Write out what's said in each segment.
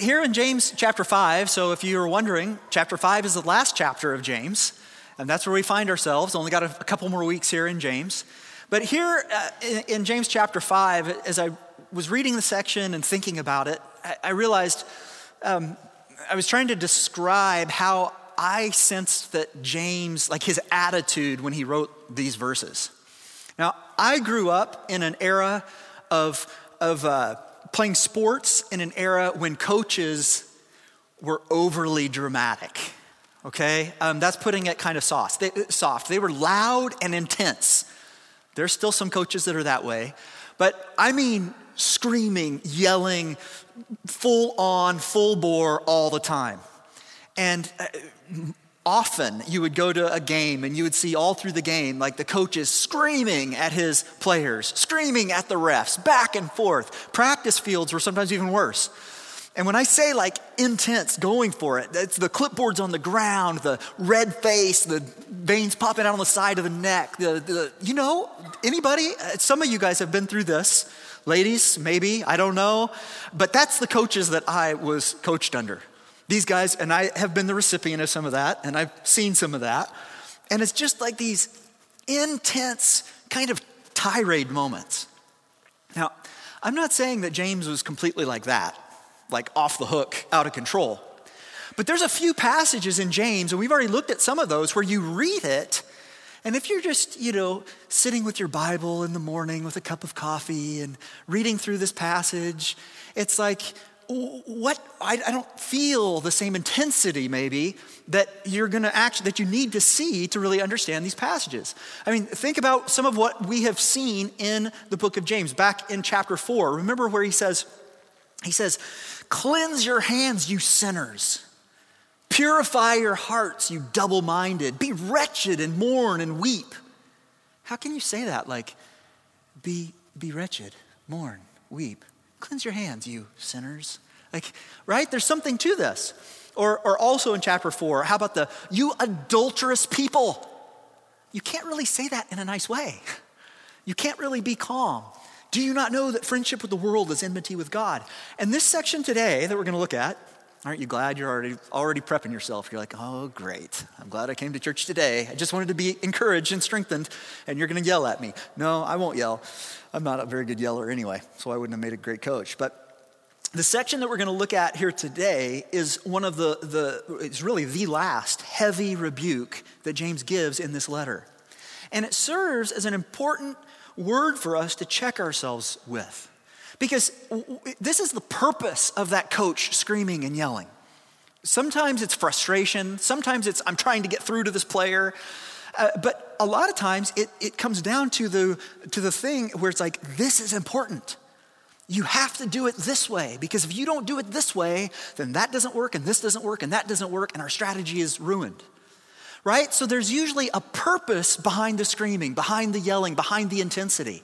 here in James chapter 5, so if you were wondering, chapter 5 is the last chapter of James, and that's where we find ourselves. Only got a, a couple more weeks here in James. But here uh, in, in, James chapter 5, as I was reading the section and thinking about it, I, I realized um, I was trying to describe how I sensed that James, like his attitude when he wrote these verses. Now, I grew up in an era of, of uh, playing sports in an era when coaches were overly dramatic. Okay, um, that's putting it kind of soft. They, soft. They were loud and intense. There's still some coaches that are that way, but I mean screaming, yelling, full on, full bore all the time. And uh, often you would go to a game and you would see all through the game like the coaches screaming at his players, screaming at the refs, back and forth. Practice fields were sometimes even worse. And when I say like intense, going for it, it's the clipboards on the ground, the red face, the veins popping out on the side of the neck. The, the, you know, anybody? Uh, some of you guys have been through this. Ladies, maybe, I don't know. But that's the coaches that I was coached under. These guys, and I have been the recipient of some of that, and I've seen some of that. And it's just like these intense kind of tirade moments. Now, I'm not saying that James was completely like that, like off the hook, out of control. But there's a few passages in James, and we've already looked at some of those, where you read it, and if you're just, you know, sitting with your Bible in the morning with a cup of coffee and reading through this passage, it's like what I, I, don't feel the same intensity maybe that you're going to actually that you need to see to really understand these passages. I mean think about some of what we have seen in the book of james. Back in chapter 4 remember where he says he says cleanse your hands you sinners. Purify your hearts you double-minded. Be wretched and mourn and weep. How can you say that? Like be be wretched mourn weep Cleanse your hands, you sinners. Like, right? There's something to this. Or, or also in chapter four, how about the you adulterous people? You can't really say that in a nice way. You can't really be calm. Do you not know that friendship with the world is enmity with God? And this section today that we're going to look at, aren't you glad you're already already prepping yourself? You're like, oh, great. I'm glad I came to church today. I just wanted to be encouraged and strengthened, and you're going to yell at me. No, I won't yell. I'm not a very good yeller anyway, so I wouldn't have made a great coach. But the section that we're going to look at here today is one of the, the it's really the last heavy rebuke that James gives in this letter. And it serves as an important word for us to check ourselves with. Because this is the purpose of that coach screaming and yelling. Sometimes it's frustration, sometimes it's I'm trying to get through to this player. Uh, but a lot of times it, it comes down to the, to the thing where it's like, this is important. You have to do it this way because if you don't do it this way, then that doesn't work and this doesn't work and that doesn't work and our strategy is ruined. Right? So there's usually a purpose behind the screaming, behind the yelling, behind the intensity.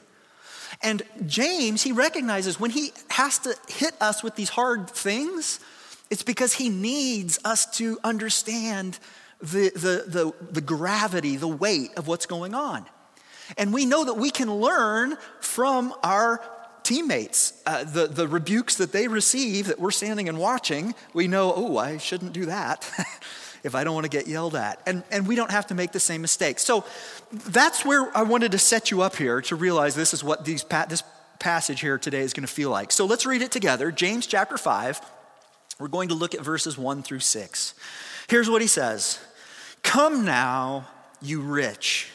And James, he recognizes when he has to hit us with these hard things, it's because he needs us to understand the, the, the, the gravity, the weight of what's going on. And we know that we can learn from our teammates. Uh, the, the rebukes that they receive that we're standing and watching, we know, oh, I shouldn't do that if I don't want to get yelled at. And, and we don't have to make the same mistakes. So that's where I wanted to set you up here to realize this is what these, this passage here today is going to feel like. So let's read it together. James chapter 5. We're going to look at verses 1 through 6. Here's what he says Come now, you rich,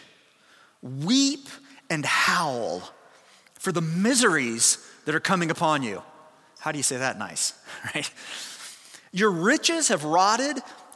weep and howl for the miseries that are coming upon you. How do you say that nice, right? Your riches have rotted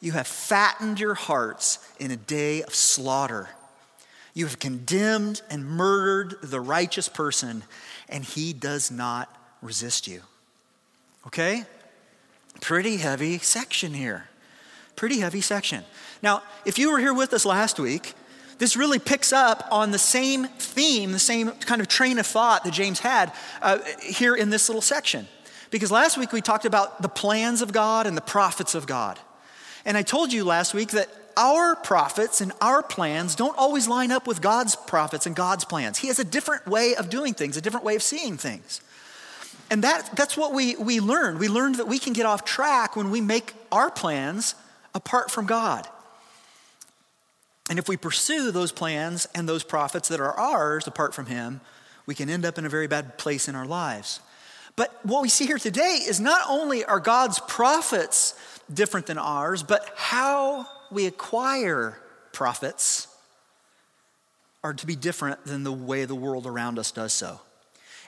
You have fattened your hearts in a day of slaughter. You have condemned and murdered the righteous person, and he does not resist you. Okay? Pretty heavy section here. Pretty heavy section. Now, if you were here with us last week, this really picks up on the same theme, the same kind of train of thought that James had uh, here in this little section. Because last week we talked about the plans of God and the profits of God. And I told you last week that our profits and our plans don't always line up with God's profits and God's plans. He has a different way of doing things, a different way of seeing things. And that, that's what we, we learned. We learned that we can get off track when we make our plans apart from God. And if we pursue those plans and those profits that are ours apart from Him, we can end up in a very bad place in our lives. But what we see here today is not only are God's profits different than ours, but how we acquire profits are to be different than the way the world around us does so.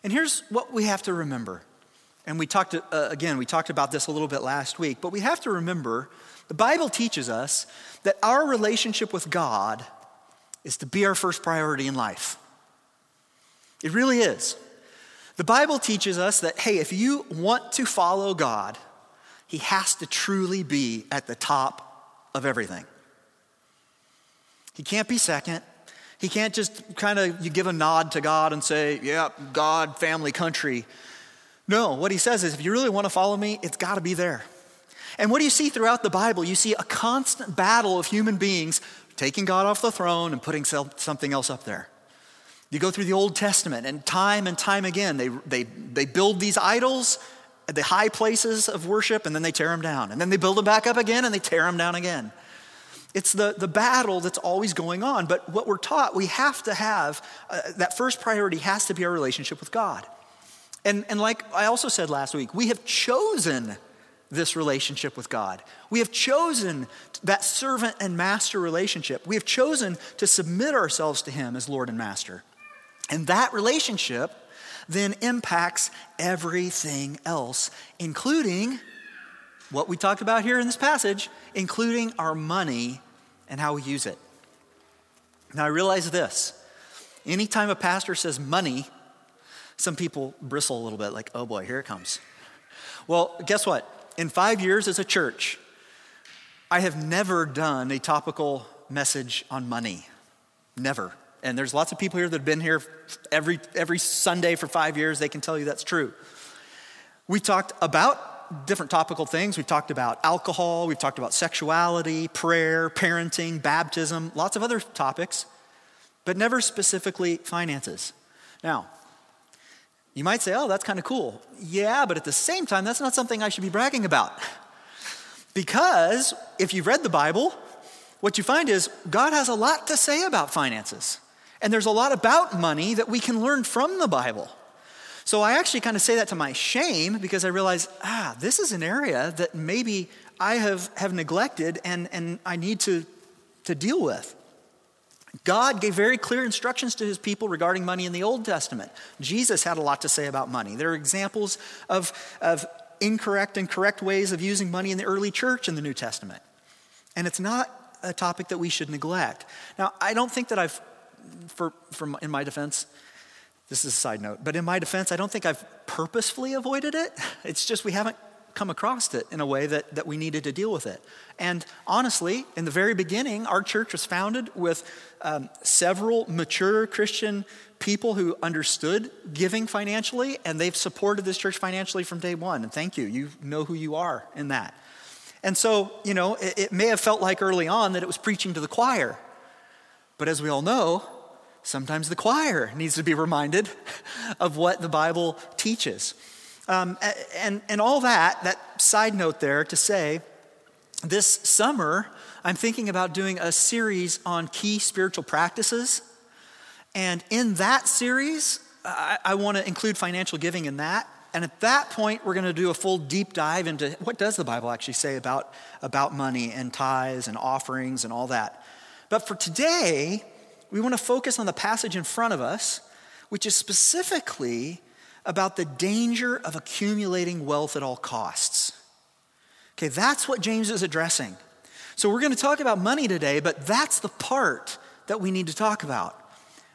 And here's what we have to remember. And we talked, uh, again, we talked about this a little bit last week, but we have to remember the Bible teaches us that our relationship with God is to be our first priority in life. It really is. The Bible teaches us that, hey, if you want to follow God, He has to truly be at the top of everything. He can't be second. He can't just kind of you give a nod to God and say, yeah, God, family, country. No, what he says is if you really want to follow me, it's got to be there. And what do you see throughout the Bible? You see a constant battle of human beings taking God off the throne and putting something else up there. You go through the Old Testament, and time and time again, they, they, they build these idols the high places of worship, and then they tear them down. And then they build them back up again, and they tear them down again. It's the, the battle that's always going on. But what we're taught, we have to have uh, that first priority has to be our relationship with God. And, and like I also said last week, we have chosen this relationship with God. We have chosen that servant and master relationship. We have chosen to submit ourselves to Him as Lord and Master. And that relationship then impacts everything else, including what we talked about here in this passage, including our money and how we use it. Now, I realize this anytime a pastor says money, some people bristle a little bit, like, oh boy, here it comes. Well, guess what? In five years as a church, I have never done a topical message on money. Never. And there's lots of people here that have been here every, every Sunday for five years. They can tell you that's true. We talked about different topical things. We've talked about alcohol, we've talked about sexuality, prayer, parenting, baptism, lots of other topics, but never specifically finances. Now, you might say, oh, that's kind of cool. Yeah, but at the same time, that's not something I should be bragging about. Because if you've read the Bible, what you find is God has a lot to say about finances. And there's a lot about money that we can learn from the Bible. So I actually kind of say that to my shame because I realize, ah, this is an area that maybe I have, have neglected and, and I need to, to deal with. God gave very clear instructions to his people regarding money in the Old Testament. Jesus had a lot to say about money. There are examples of, of incorrect and correct ways of using money in the early church in the New Testament. And it's not a topic that we should neglect. Now, I don't think that I've for, for, in my defense, this is a side note, but in my defense, I don't think I've purposefully avoided it. It's just we haven't come across it in a way that, that we needed to deal with it. And honestly, in the very beginning, our church was founded with um, several mature Christian people who understood giving financially, and they've supported this church financially from day one. And thank you. You know who you are in that. And so, you know, it, it may have felt like early on that it was preaching to the choir. But as we all know, sometimes the choir needs to be reminded of what the Bible teaches. Um, and, and all that, that side note there to say, this summer, I'm thinking about doing a series on key spiritual practices. And in that series, I, I want to include financial giving in that. And at that point, we're going to do a full deep dive into what does the Bible actually say about, about money and tithes and offerings and all that. But for today, we want to focus on the passage in front of us, which is specifically about the danger of accumulating wealth at all costs. Okay, that's what James is addressing. So we're going to talk about money today, but that's the part that we need to talk about.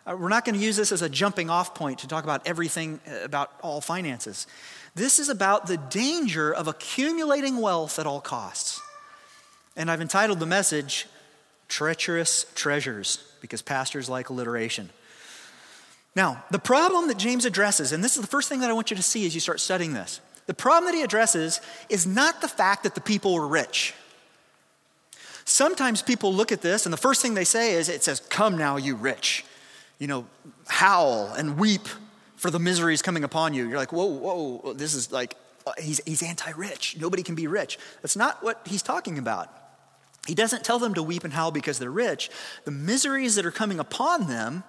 Uh, we're not going to use this as a jumping off point to talk about everything uh, about all finances. This is about the danger of accumulating wealth at all costs. And I've entitled the message, Treacherous Treasures, because pastors like alliteration. Now, the problem that James addresses, and this is the first thing that I want you to see as you start studying this the problem that he addresses is not the fact that the people were rich. Sometimes people look at this, and the first thing they say is, It says, Come now, you rich you know, howl and weep for the miseries coming upon you. You're like, whoa, whoa, this is like, uh, he's, he's anti rich. Nobody can be rich. That's not what he's talking about. He doesn't tell them to weep and howl because they're rich. The miseries that are coming upon them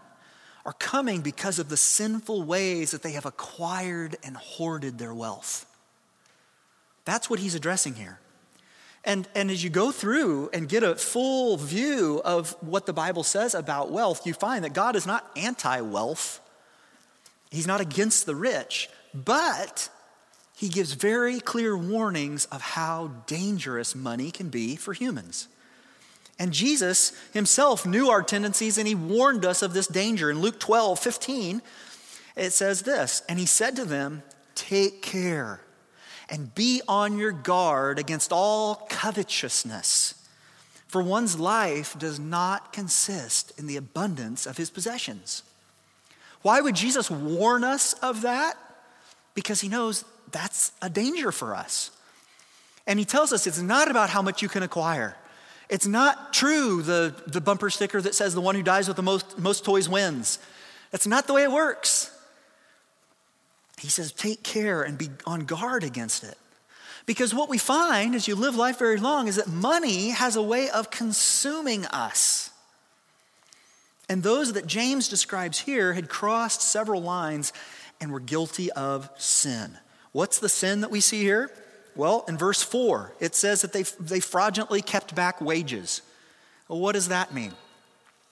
are coming because of the sinful ways that they have acquired and hoarded their wealth. That's what he's addressing here. And, and as you go through and get a full view of what the Bible says about wealth, you find that God is not anti wealth, He's not against the rich, but He gives very clear warnings of how dangerous money can be for humans. And Jesus himself knew our tendencies and he warned us of this danger. In Luke 12, 15, it says this And he said to them, Take care and be on your guard against all covetousness. For one's life does not consist in the abundance of his possessions. Why would Jesus warn us of that? Because he knows that's a danger for us. And he tells us it's not about how much you can acquire. It's not true, the, the bumper sticker that says the one who dies with the most, most toys wins. That's not the way it works. He says, take care and be on guard against it. Because what we find as you live life very long is that money has a way of consuming us. And those that James describes here had crossed several lines and were guilty of sin. What's the sin that we see here? Well, in verse 4, it says that they, they fraudulently kept back wages. Well, what does that mean?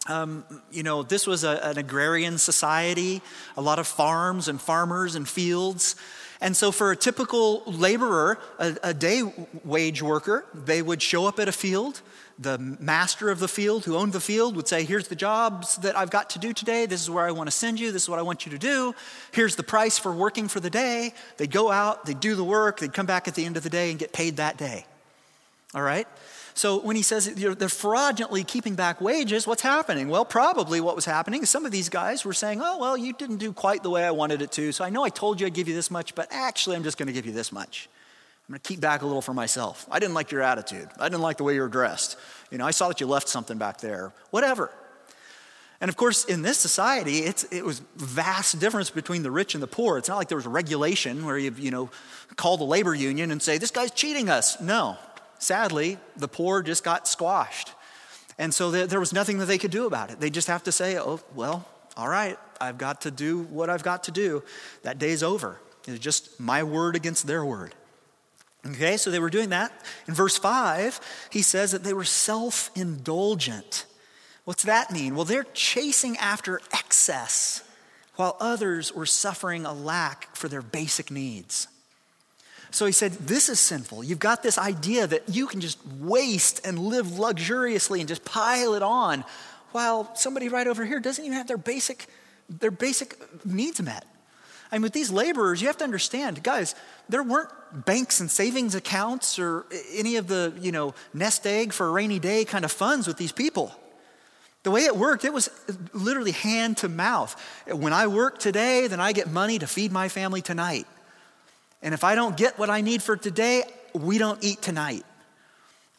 Um, you know, this was a, an agrarian society, a lot of farms and farmers and fields. And so, for a typical laborer, a, a, day wage worker, they would show up at a field. The master of the field, who owned the field, would say, Here's the jobs that I've got to do today. This is where I want to send you. This is what I want you to do. Here's the price for working for the day. They'd go out, they'd do the work, they'd come back at the end of the day and get paid that day. All right? So when he says they're fraudulently keeping back wages, what's happening? Well, probably what was happening is some of these guys were saying, oh, well, you didn't do quite the way I wanted it to. So I know I told you I'd give you this much, but actually I'm just going to give you this much. I'm going to keep back a little for myself. I didn't like your attitude. I didn't like the way you were dressed. You know, I saw that you left something back there. Whatever. And of course, in this society, it was vast difference between the rich and the poor. It's not like there was regulation where you, you know, call the labor union and say, this guy's cheating us. No, sadly, the poor just got squashed. And so there was nothing that they could do about it. They just have to say, oh, well, all right, I've got to do what I've got to do. That day's over. It's just my word against their word. Okay, so they were doing that. In verse 5, he says that they were self indulgent. What's that mean? Well, they're chasing after excess while others were suffering a lack for their basic needs. So he said, This is sinful. You've got this idea that you can just waste and live luxuriously and just pile it on while somebody right over here doesn't even have their basic, their basic needs met. I mean, with these laborers, you have to understand, guys, there weren't banks and savings accounts or any of the, you know, nest egg for a rainy day kind of funds with these people. The way it worked, it was literally hand to mouth. When I work today, then I get money to feed my family tonight. And if I don't get what I need for today, we don't eat tonight.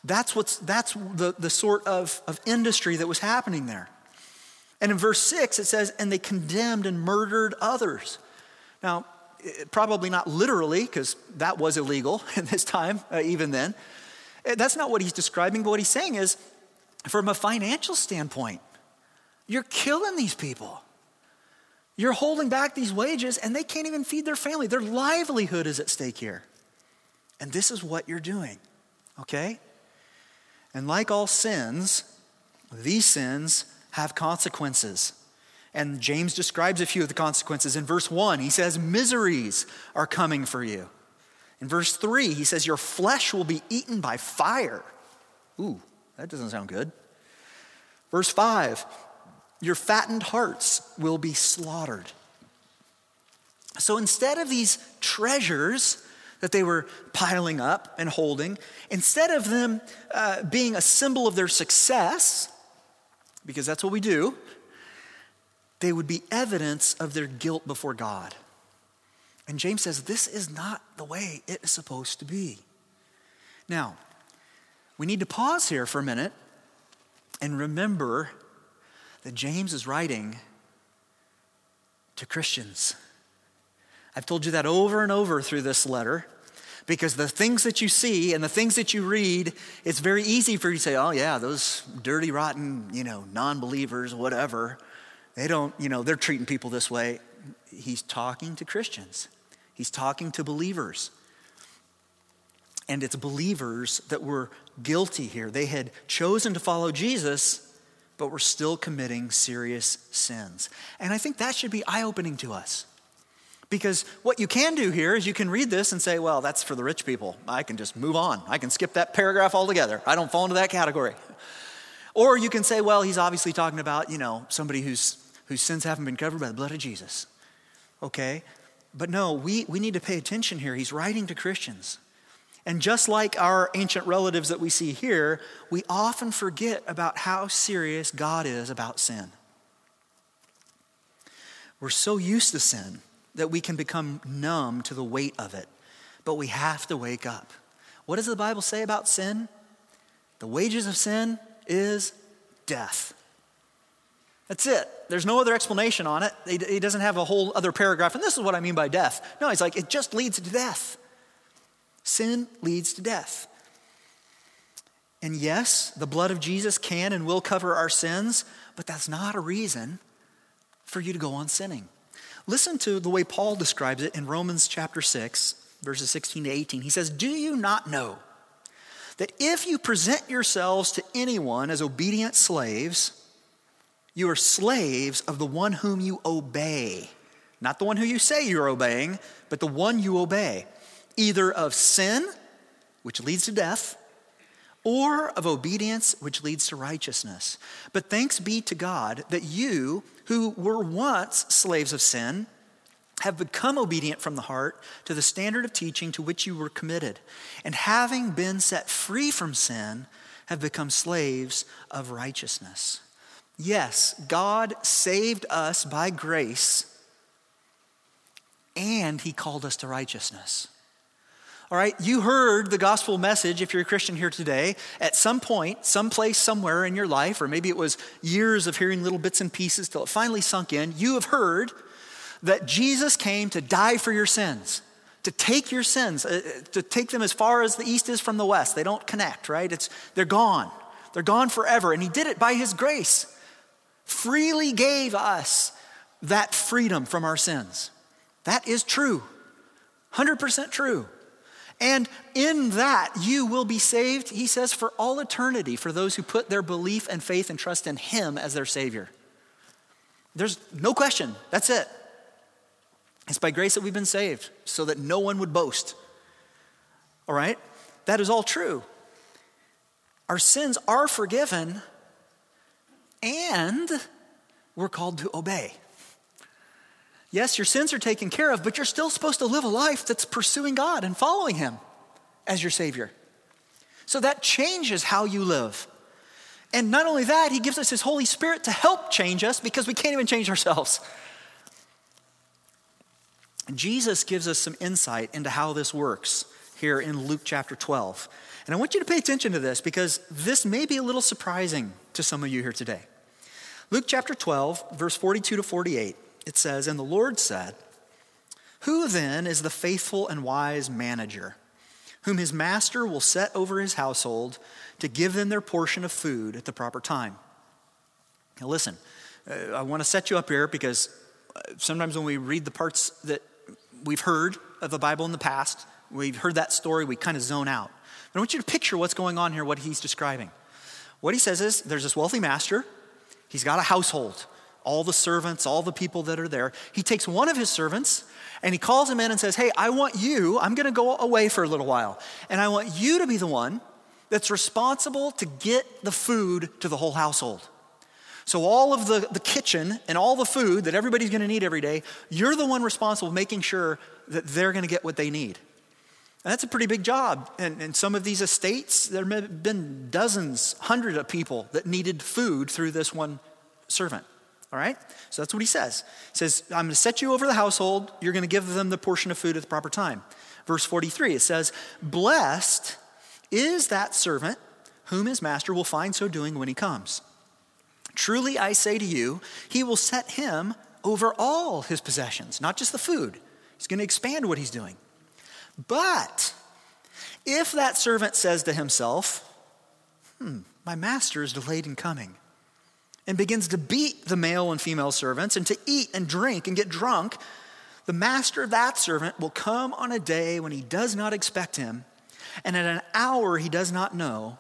That's, what's, that's the, the sort of, of industry that was happening there. And in verse 6, it says, and they condemned and murdered others. Now, probably not literally, because that was illegal in this time, uh, even then. Uh, that's not what he's describing, but what he's saying is, from a financial standpoint, you're killing these people. You're holding back these wages and they can't even feed their family. Their livelihood is at stake here. And this is what you're doing, okay? And like all sins, these sins have consequences. And James describes a few of the consequences. In verse 1, he says, Miseries are coming for you. In verse 3, he says, Your flesh will be eaten by fire. Ooh, that doesn't sound good. Verse 5, your fattened hearts will be slaughtered. So instead of these treasures that they were piling up and holding, instead of them uh, being a symbol of their success, because that's what we do, they would be evidence of their guilt before God. And James says this is not the way it is supposed to be. Now, we need to pause here for a minute and remember that James is writing to Christians. I've told you that over and over through this letter because the things that you see and the things that you read, it's very easy for you to say, oh, yeah, those dirty, rotten, you know, non believers, whatever, they don't, you know, they're treating people this way. He's talking to Christians, he's talking to believers. And it's believers that were guilty here. They had chosen to follow Jesus, but were still committing serious sins. And I think that should be eye opening to us. Because what you can do here is you can read this and say, well, that's for the rich people. I can just move on. I can skip that paragraph altogether. I don't fall into that category. Or you can say, well, he's obviously talking about, you know, somebody whose, whose sins haven't been covered by the blood of Jesus. Okay? But no, we, we need to pay attention here. He's writing to Christians. And just like our ancient relatives that we see here, we often forget about how serious God is about sin. We're so used to sin that we can become numb to the weight of it, but we have to wake up. What does the Bible say about sin? The wages of sin is death. That's it. There's no other explanation on it. He doesn't have a whole other paragraph, and this is what I mean by death. No, he's like, it just leads to death. Sin leads to death. And yes, the blood of Jesus can and will cover our sins, but that's not a reason for you to go on sinning. Listen to the way Paul describes it in Romans chapter 6, verses 16 to 18. He says, Do you not know that if you present yourselves to anyone as obedient slaves, you are slaves of the one whom you obey? Not the one who you say you're obeying, but the one you obey either of sin, which leads to death, or of obedience, which leads to righteousness. But thanks be to God that you, who were once slaves of sin, have become obedient from the heart to the standard of teaching to which you were committed, and having been set free from sin, have become slaves of righteousness. Yes, God saved us by grace, and He called us to righteousness. All right, you heard the gospel message if you're a Christian here today at some point, someplace, somewhere in your life, or maybe it was years of hearing little bits and pieces till it finally sunk in. You have heard that Jesus came to die for your sins, to take your sins, uh, to take them as far as the east is from the west. They don't connect, right? It's, they're gone. They're gone forever. And He did it by His grace, freely gave us that freedom from our sins. That is true, 100% true. And in that, you will be saved, he says, for all eternity for those who put their belief and faith and trust in him as their Savior. There's no question. That's it. It's by grace that we've been saved so that no one would boast. All right? That is all true. Our sins are forgiven and we're called to obey. Yes, your sins are taken care of, but you're still supposed to live a life that's pursuing God and following Him as your Savior. So that changes how you live. And not only that, He gives us His Holy Spirit to help change us because we can't even change ourselves. Jesus gives us some insight into how this works here in Luke chapter 12. And I want you to pay attention to this because this may be a little surprising to some of you here today. Luke chapter 12, verse 42 to 48 it says, And the Lord said, Who then is the faithful and wise manager, whom his master will set over his household to give them their portion of food at the proper time? Now, listen, uh, I want to set you up here because uh, sometimes when we read the parts that we've heard of the Bible in the past, we've heard that story, we kind of zone out. But I want you to picture what's going on here, what he's describing. What he says is there's this wealthy master, he's got a household all the servants, all the people that are there. He takes one of his servants and he calls him in and says, Hey, I want you, I'm going to go away for a little while, and I want you to be the one that's responsible to get the food to the whole household. So, all of the, the kitchen and all the food that everybody's going to need every day, you're the one responsible making sure that they're going to get what they need. And that's a pretty big job. And in some of these estates, there may have been dozens, hundreds of people that needed food through this one servant. All right? So that's what he says. He says, I'm going to set you over the household. You're going to give them the portion of food at the proper time. Verse 43, it says, Blessed is that servant whom his master will find so doing when he comes. Truly I say to you, he will set him over all his possessions, not just the food. He's going to expand what he's doing. But if that servant says to himself, hmm, my master is delayed in coming, and begins to beat the male and female servants and to eat and drink and get drunk, the master of that servant will come on a day when he does not expect him, and at an hour he does not know,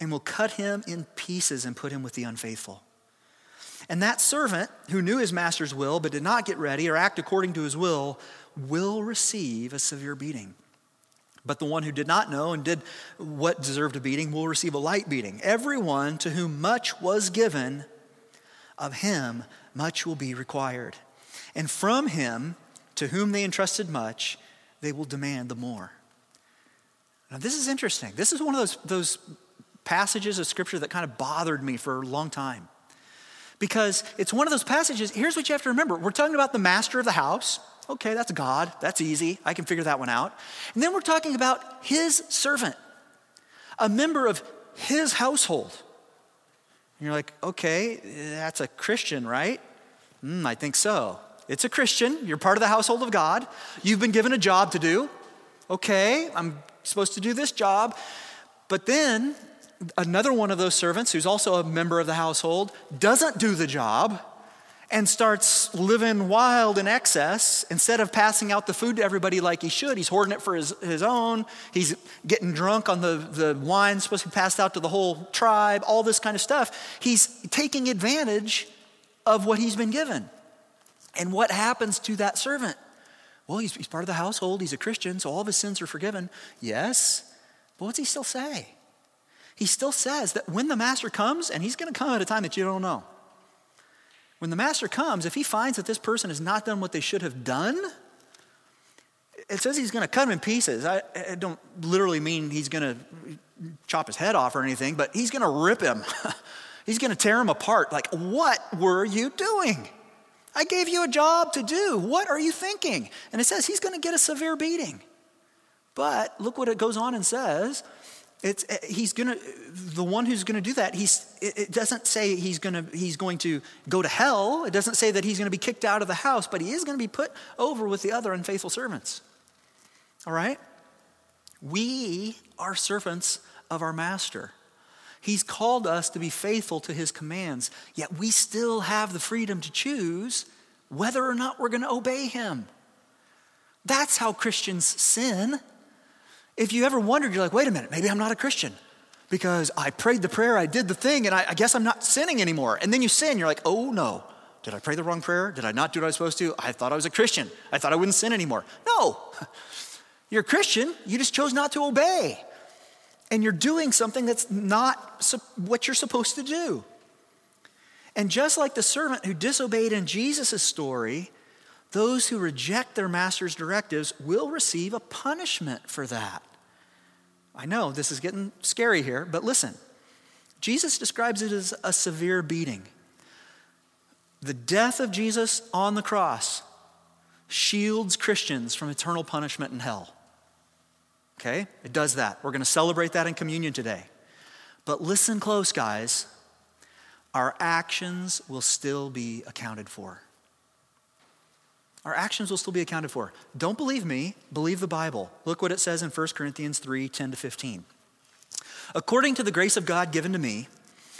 and will cut him in pieces and put him with the unfaithful. And that servant who knew his master's will but did not get ready or act according to his will will receive a severe beating. But the one who did not know and did what deserved a beating will receive a light beating. Everyone to whom much was given, of him much will be required. And from him to whom they entrusted much, they will demand the more. Now, this is interesting. This is one of those, those passages of scripture that kind of bothered me for a long time. Because it's one of those passages, here's what you have to remember. We're talking about the master of the house. Okay, that's God. That's easy. I can figure that one out. And then we're talking about his servant, a member of his household. And you're like, okay, that's a Christian, right? Mm, I think so. It's a Christian. You're part of the household of God. You've been given a job to do. Okay, I'm supposed to do this job. But then another one of those servants, who's also a member of the household, doesn't do the job and starts living wild in excess. Instead of passing out the food to everybody like he should, he's hoarding it for his, his own. He's getting drunk on the, the wine supposed to be passed out to the whole tribe, all this kind of stuff. He's taking advantage of what he's been given. And what happens to that servant? Well, he's, he's part of the household, he's a Christian, so all of his sins are forgiven. Yes, but what's he still say? He still says that when the master comes, and he's going to come at a time that you don't know, when the master comes, if he finds that this person has not done what they should have done, it says he's going to cut him in pieces. I, I don't literally mean he's going to chop his head off or anything, but he's going to rip him. he's going to tear him apart. Like, what were you doing? I gave you a job to do. What are you thinking? And it says he's going to get a severe beating. But look what it goes on and says it's, eh, he's gonna, the one who's gonna do that, he's, it doesn't say he's, gonna, he's going to go to hell. It doesn't say that he's gonna be kicked out of the house, but he is gonna be put over with the other unfaithful servants. All right? We are servants of our master. He's called us to be faithful to his commands, yet we still have the freedom to choose whether or not we're gonna obey him. That's how Christians sin. If you ever wondered, you're like, wait a minute, maybe I'm not a Christian because I prayed the prayer, I did the thing, and I, I, guess I'm not sinning anymore. And then you sin, you're like, oh no, did I pray the wrong prayer? Did I not do what I was supposed to? I thought I was a Christian. I thought I wouldn't sin anymore. No, you're a Christian, you just chose not to obey. And you're doing something that's not what you're supposed to do. And just like the servant who disobeyed in Jesus' story, those who reject their master's directives will receive a punishment for that. I know this is getting scary here, but listen. Jesus describes it as a severe beating. The death of Jesus on the cross shields Christians from eternal punishment in hell. Okay? It does that. We're going to celebrate that in communion today. But listen close, guys. Our actions will still be accounted for. Our actions will still be accounted for. Don't believe me, believe the Bible. Look what it says in 1 Corinthians 3 10 to 15. According to the grace of God given to me,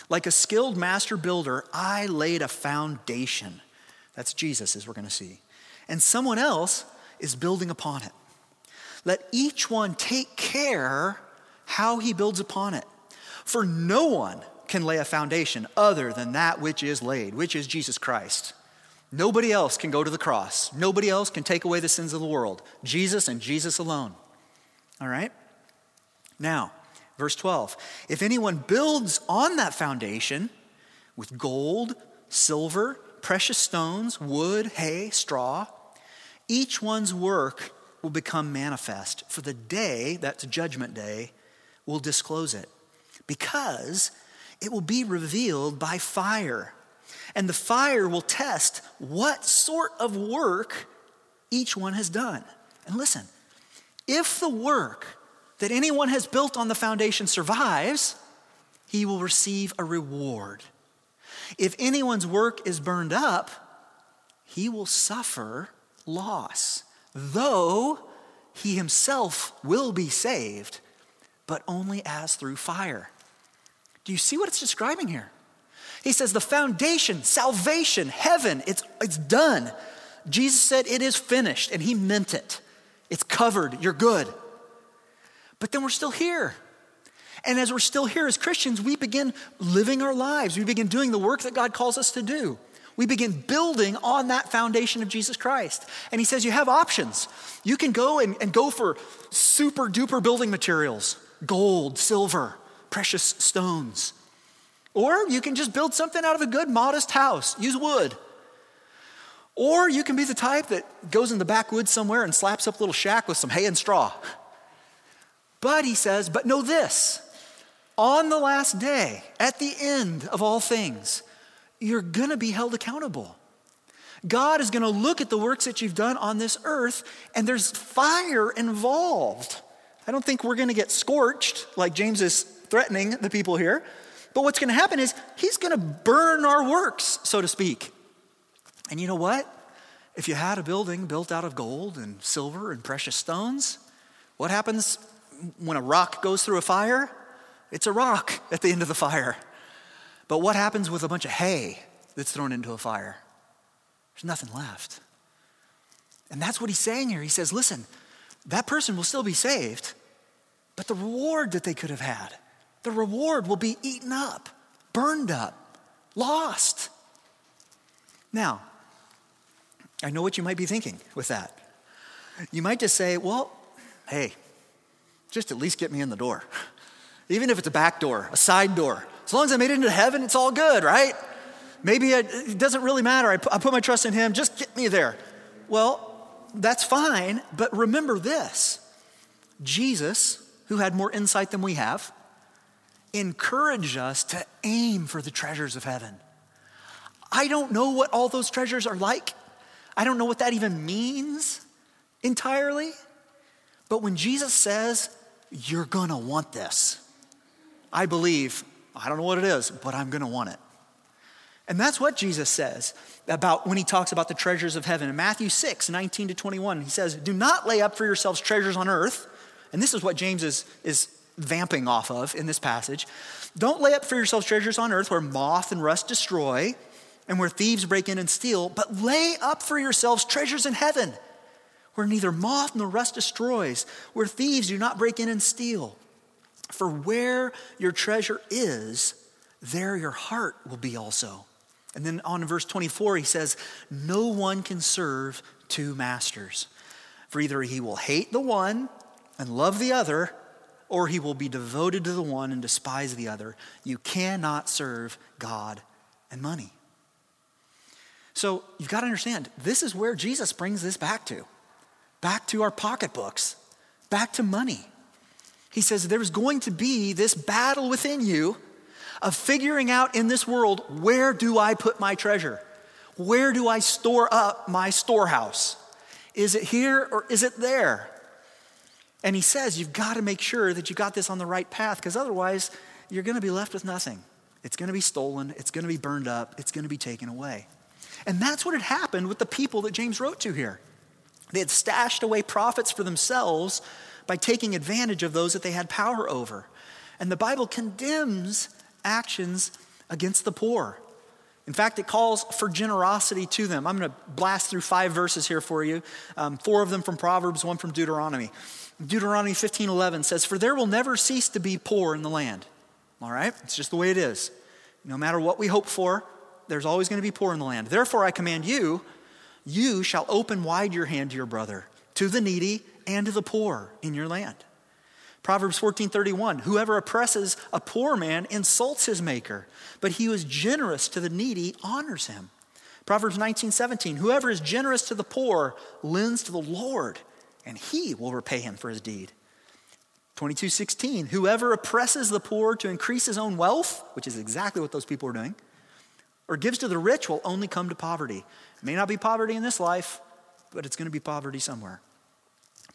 like a skilled master builder, I laid a foundation. That's Jesus, as we're going to see. And someone else is building upon it. Let each one take care how he builds upon it. For no one can lay a foundation other than that which is laid, which is Jesus Christ. Nobody else can go to the cross. Nobody else can take away the sins of the world. Jesus and Jesus alone. All right? Now, verse 12. If anyone builds on that foundation, with gold, silver, precious stones, wood, hay, straw. Each one's work will become manifest, for the day, that's Judgment Day, will disclose it, because it will be revealed by fire. And the fire will test what sort of work each one has done. And listen, if the work that anyone has built on the foundation survives, he will receive a reward. If anyone's work is burned up, he will suffer loss, though he himself will be saved, but only as through fire. Do you see what it's describing here? He says the foundation, salvation, heaven, it's, it's done. Jesus said it is finished, and he meant it. It's covered, you're good. But then we're still here. And as we're still here as Christians, we begin living our lives. We begin doing the work that God calls us to do. We begin building on that foundation of Jesus Christ. And he says you have options. You can go and, and go for super duper building materials gold, silver, precious stones. Or you can just build something out of a good, modest house, use wood. Or you can be the type that goes in the backwoods somewhere and slaps up a little shack with some hay and straw. But he says, but know this on the last day, at the end of all things, you're gonna be held accountable. God is gonna look at the works that you've done on this earth, and there's fire involved. I don't think we're gonna get scorched like James is threatening the people here. But what's gonna happen is he's gonna burn our works, so to speak. And you know what? If you had a building built out of gold and silver and precious stones, what happens when a rock goes through a fire? It's a rock at the end of the fire. But what happens with a bunch of hay that's thrown into a fire? There's nothing left. And that's what he's saying here. He says, listen, that person will still be saved, but the reward that they could have had, the reward will be eaten up, burned up, lost. Now, I know what you might be thinking with that. You might just say, well, hey, just at least get me in the door. Even if it's a back door, a side door. As long as I made it into heaven, it's all good, right? Maybe it doesn't really matter. I put my trust in Him, just get me there. Well, that's fine, but remember this Jesus, who had more insight than we have, encouraged us to aim for the treasures of heaven. I don't know what all those treasures are like. I don't know what that even means entirely. But when Jesus says, You're gonna want this, I believe, I don't know what it is, but I'm to want it. And that's what Jesus says about when he talks about the treasures of heaven. In Matthew 6, 19 to 21, he says, Do not lay up for yourselves treasures on earth. And this is what James is, is vamping off of in this passage. Don't lay up for yourselves treasures on earth where moth and rust destroy and where thieves break in and steal, but lay up for yourselves treasures in heaven where neither moth nor rust destroys, where thieves do not break in and steal. For where your treasure is, there your heart will be also. And then on verse 24, he says, No one can serve two masters. For either he will hate the one and love the other, or he will be devoted to the one and despise the other. You cannot serve God and money. So you've got to understand, this is where Jesus brings this back to back to our pocketbooks, back to money. He says there's going to be this battle within you of figuring out in this world where do I put my treasure? Where do I store up my storehouse? Is it here or is it there? And he says you've got to make sure that you got this on the right path because otherwise you're going to be left with nothing. It's going to be stolen, it's going to be burned up, it's going to be taken away. And that's what had happened with the people that James wrote to here. They had stashed away profits for themselves by taking advantage of those that they had power over. And the Bible condemns actions against the poor. In fact, it calls for generosity to them. I'm going to blast through five verses here for you, um, four of them from Proverbs, one from Deuteronomy. Deuteronomy 15:11 says, "For there will never cease to be poor in the land." All right, it's just the way it is. No matter what we hope for, there's always going to be poor in the land. Therefore, I command you, you shall open wide your hand to your brother, to the needy, and to the poor in your land. Proverbs 14:31 Whoever oppresses a poor man insults his maker, but he who is generous to the needy honors him. Proverbs 19:17 Whoever is generous to the poor lends to the Lord, and he will repay him for his deed. 22:16 Whoever oppresses the poor to increase his own wealth, which is exactly what those people are doing, or gives to the rich will only come to poverty. It may not be poverty in this life, but it's going to be poverty somewhere.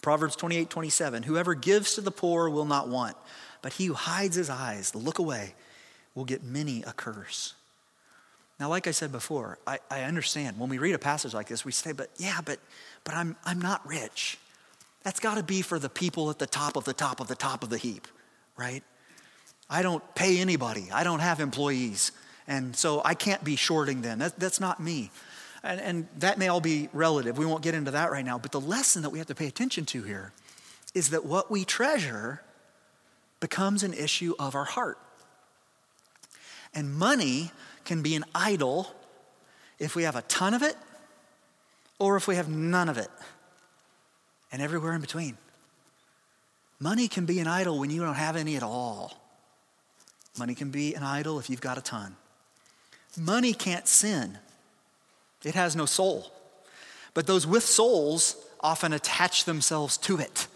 Proverbs 28 27. Whoever gives to the poor will not want, but he who hides his eyes, look away, will get many a curse. Now, like I said before, I, I understand when we read a passage like this, we say, but yeah, but, but I'm, I'm not rich. That's got to be for the people at the top of the top of the top of the heap, right? I don't pay anybody, I don't have employees, and so I can't be shorting them. That, that's not me. And, and that may all be relative. We won't get into that right now. But the lesson that we have to pay attention to here is that what we treasure becomes an issue of our heart. And money can be an idol if we have a ton of it or if we have none of it, and everywhere in between. Money can be an idol when you don't have any at all. Money can be an idol if you've got a ton. Money can't sin it has no soul. But those with souls often attach themselves to it.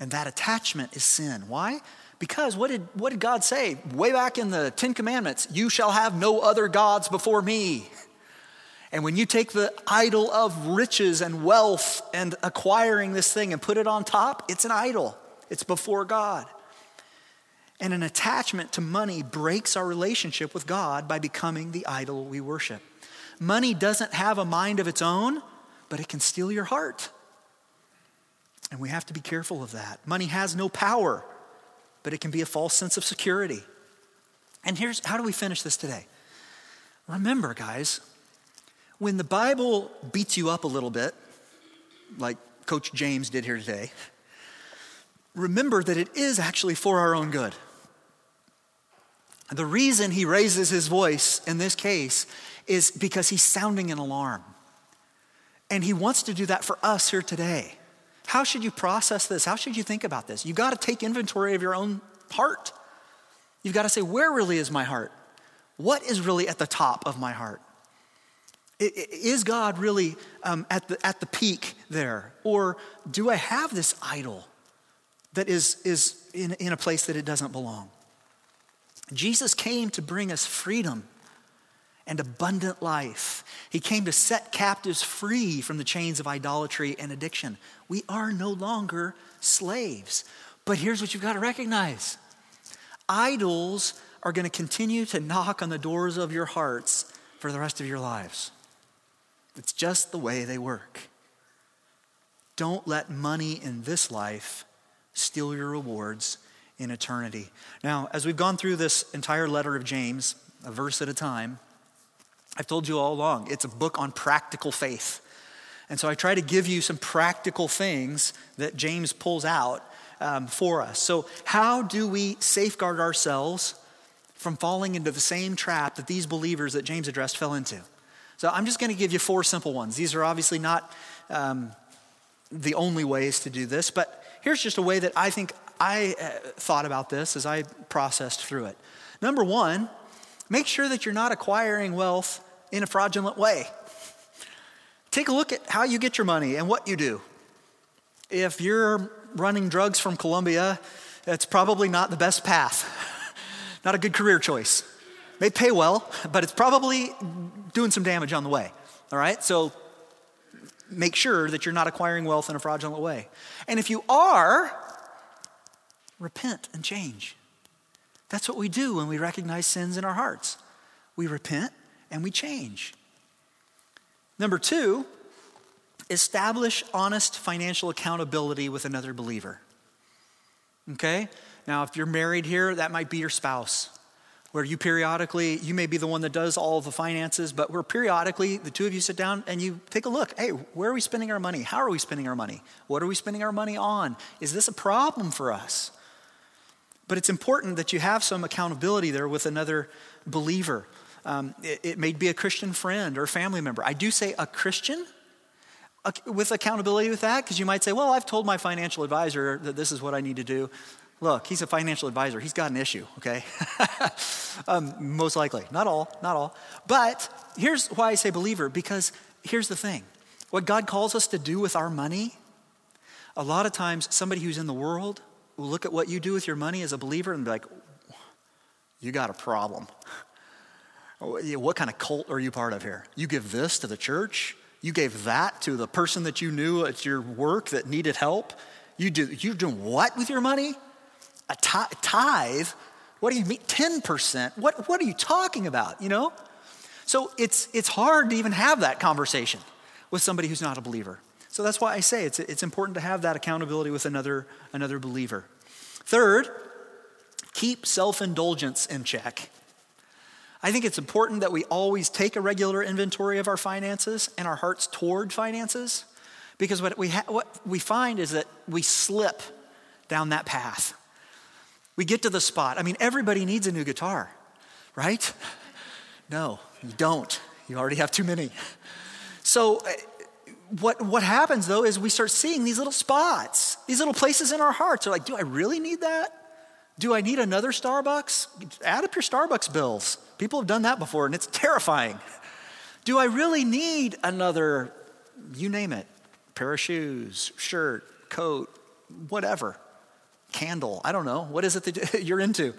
And that attachment is sin. Why? Because what did, what did God say way back in the Ten Commandments? You shall have no other gods before me. And when you take the idol of riches and wealth and acquiring this thing and put it on top, it's an idol. It's before God. And an attachment to money breaks our relationship with God by becoming the idol we worship. Money doesn't have a mind of its own, but it can steal your heart. And we have to be careful of that. Money has no power, but it can be a false sense of security. And here's how do we finish this today? Remember, guys, when the Bible beats you up a little bit, like Coach James did here today, remember that it is actually for our own good. The reason he raises his voice in this case is because he's sounding an alarm. And he wants to do that for us here today. How should you process this? How should you think about this? You've got to take inventory of your own heart. You've got to say, where really is my heart? What is really at the top of my heart? Is God really um, at, the, at the peak there? Or do I have this idol that is, is in, in a place that it doesn't belong? Jesus came to bring us freedom and abundant life. He came to set captives free from the chains of idolatry and addiction. We are no longer slaves. But here's what you've got to recognize idols are going to continue to knock on the doors of your hearts for the rest of your lives. It's just the way they work. Don't let money in this life steal your rewards in eternity. Now, as we've gone through this entire letter of James, a verse at a time, I've told you all along, it's a book on practical faith. And so I try to give you some practical things that James pulls out um, for us. So, how do we safeguard ourselves from falling into the same trap that these believers that James addressed fell into? So, I'm just going to give you four simple ones. These are obviously not um, the only ways to do this, but here's just a way that I think I uh, thought about this as I processed through it. Number one, make sure that you're not acquiring wealth in a fraudulent way. Take a look at how you get your money and what you do. If you're running drugs from Colombia, it's probably not the best path, not a good career choice. May pay well, but it's probably doing some damage on the way. All right? So make sure that you're not acquiring wealth in a fraudulent way. And if you are, repent and change. That's what we do when we recognize sins in our hearts. We repent and we change. Number two, establish honest financial accountability with another believer. Okay? Now, if you're married here, that might be your spouse, where you periodically, you may be the one that does all the finances, but where periodically the two of you sit down and you take a look. Hey, where are we spending our money? How are we spending our money? What are we spending our money on? Is this a problem for us? But it's important that you have some accountability there with another believer. Um, it, it, may be a Christian friend or a family member. I do say a Christian with accountability with that? Because you might say, well, I've told my financial advisor that this is what I need to do. Look, he's a financial advisor. He's got an issue, okay? um, most likely. Not all, not all. But here's why I say believer because here's the thing what God calls us to do with our money, a lot of times somebody who's in the world will look at what you do with your money as a believer and be like, you got a problem. What kind of cult are you part of here? You give this to the church? You gave that to the person that you knew at your work that needed help? You do, you're doing what with your money? A tithe? What do you mean? 10%? What, what are you talking about, you know? So it's, it's hard to even have that conversation with somebody who's not a believer. So that's why I say it's, it's important to have that accountability with another, another believer. Third, keep self indulgence in check. I think it's important that we always take a regular inventory of our finances and our hearts toward finances because what we, ha- what we find is that we slip down that path. We get to the spot. I mean, everybody needs a new guitar, right? No, you don't. You already have too many. So, uh, what, what happens though is we start seeing these little spots, these little places in our hearts. They're like, do I really need that? Do I need another Starbucks? Add up your Starbucks bills. People have done that before and it's terrifying. Do I really need another, you name it, pair of shoes, shirt, coat, whatever, candle? I don't know. What is it that you're into?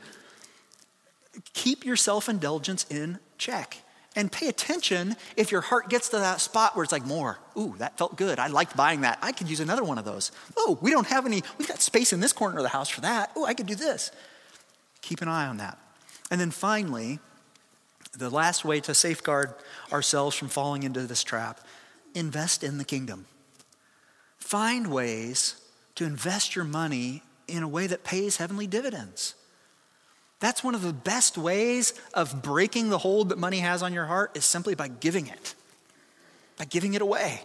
Keep your self indulgence in check. And pay attention if your heart gets to that spot where it's like more. Ooh that felt good. I liked buying that. I could use another one of those. Oh we don't have any. We've got space in this corner of the house for that. Oh i could do this. Keep an eye on that. And then finally the last way to safeguard ourselves from falling into this trap invest in the kingdom. Find ways to invest your money in a way that pays heavenly dividends. That's one of the best ways of breaking the hold that money has on your heart is simply by giving it, by giving it away,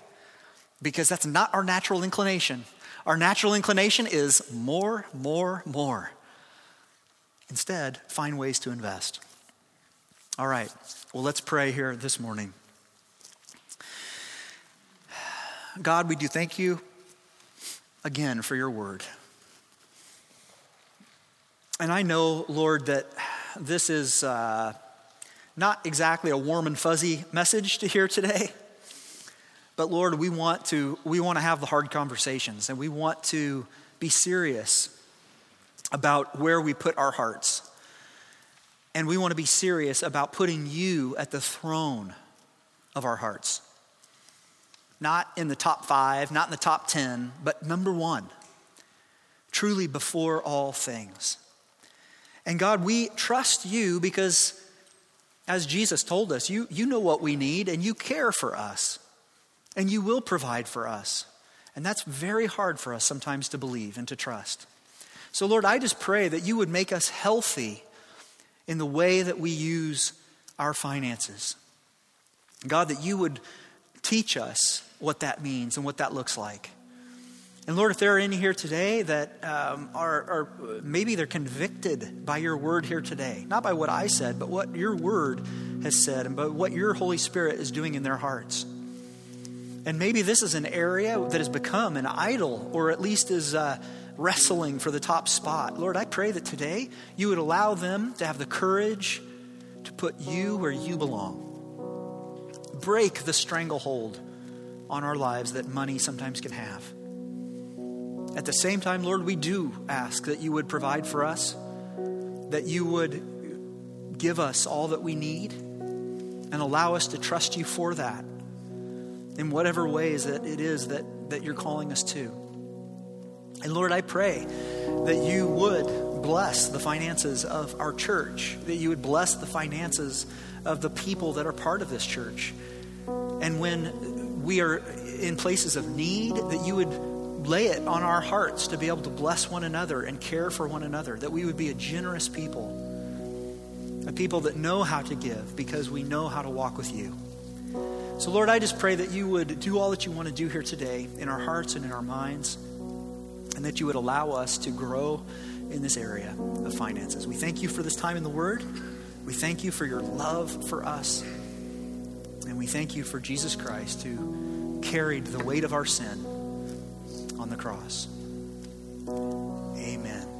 because that's not our natural inclination. Our natural inclination is more, more, more. Instead, find ways to invest. All right, well, let's pray here this morning. God, we do thank you again for your word. And I know, Lord, that this is uh, not exactly a warm and fuzzy message to hear today. But Lord, we want to we want to have the hard conversations and we want to be serious about where we put our hearts. And we want to be serious about putting you at the throne of our hearts. Not in the top five, not in the top 10, but number one, truly before all things. And God, we trust you because, as Jesus told us, you, you know what we need and you care for us and you will provide for us. And that's very hard for us sometimes to believe and to trust. So, Lord, I just pray that you would make us healthy in the way that we use our finances. God, that you would teach us what that means and what that looks like. And Lord, if there are any here today that um, are, are, maybe they're convicted by your word here today, not by what I said, but what your word has said, and but what your Holy Spirit is doing in their hearts. And maybe this is an area that has become an idol, or at least is. Uh, wrestling for the top spot. Lord, I pray that today you would allow them to have the courage to put you where you belong. Break the stranglehold on our lives that money sometimes can have. At the same time, Lord, we do ask that you would provide for us, that you would give us all that we need, and allow us to trust you for that in whatever ways that it is that, that you're calling us to. And Lord, I pray that you would bless the finances of our church, that you would bless the finances of the people that are part of this church. And when we are in places of need, that you would lay it on our hearts to be able to bless one another and care for one another, that we would be a generous people, a people that know how to give because we know how to walk with you. So, Lord, I just pray that you would do all that you want to do here today in our hearts and in our minds and that you would allow us to grow in this area of finances. We thank you for this time in the Word. We thank you for your love for us. And we thank you for Jesus Christ who carried the weight of our sin on the cross. Amen.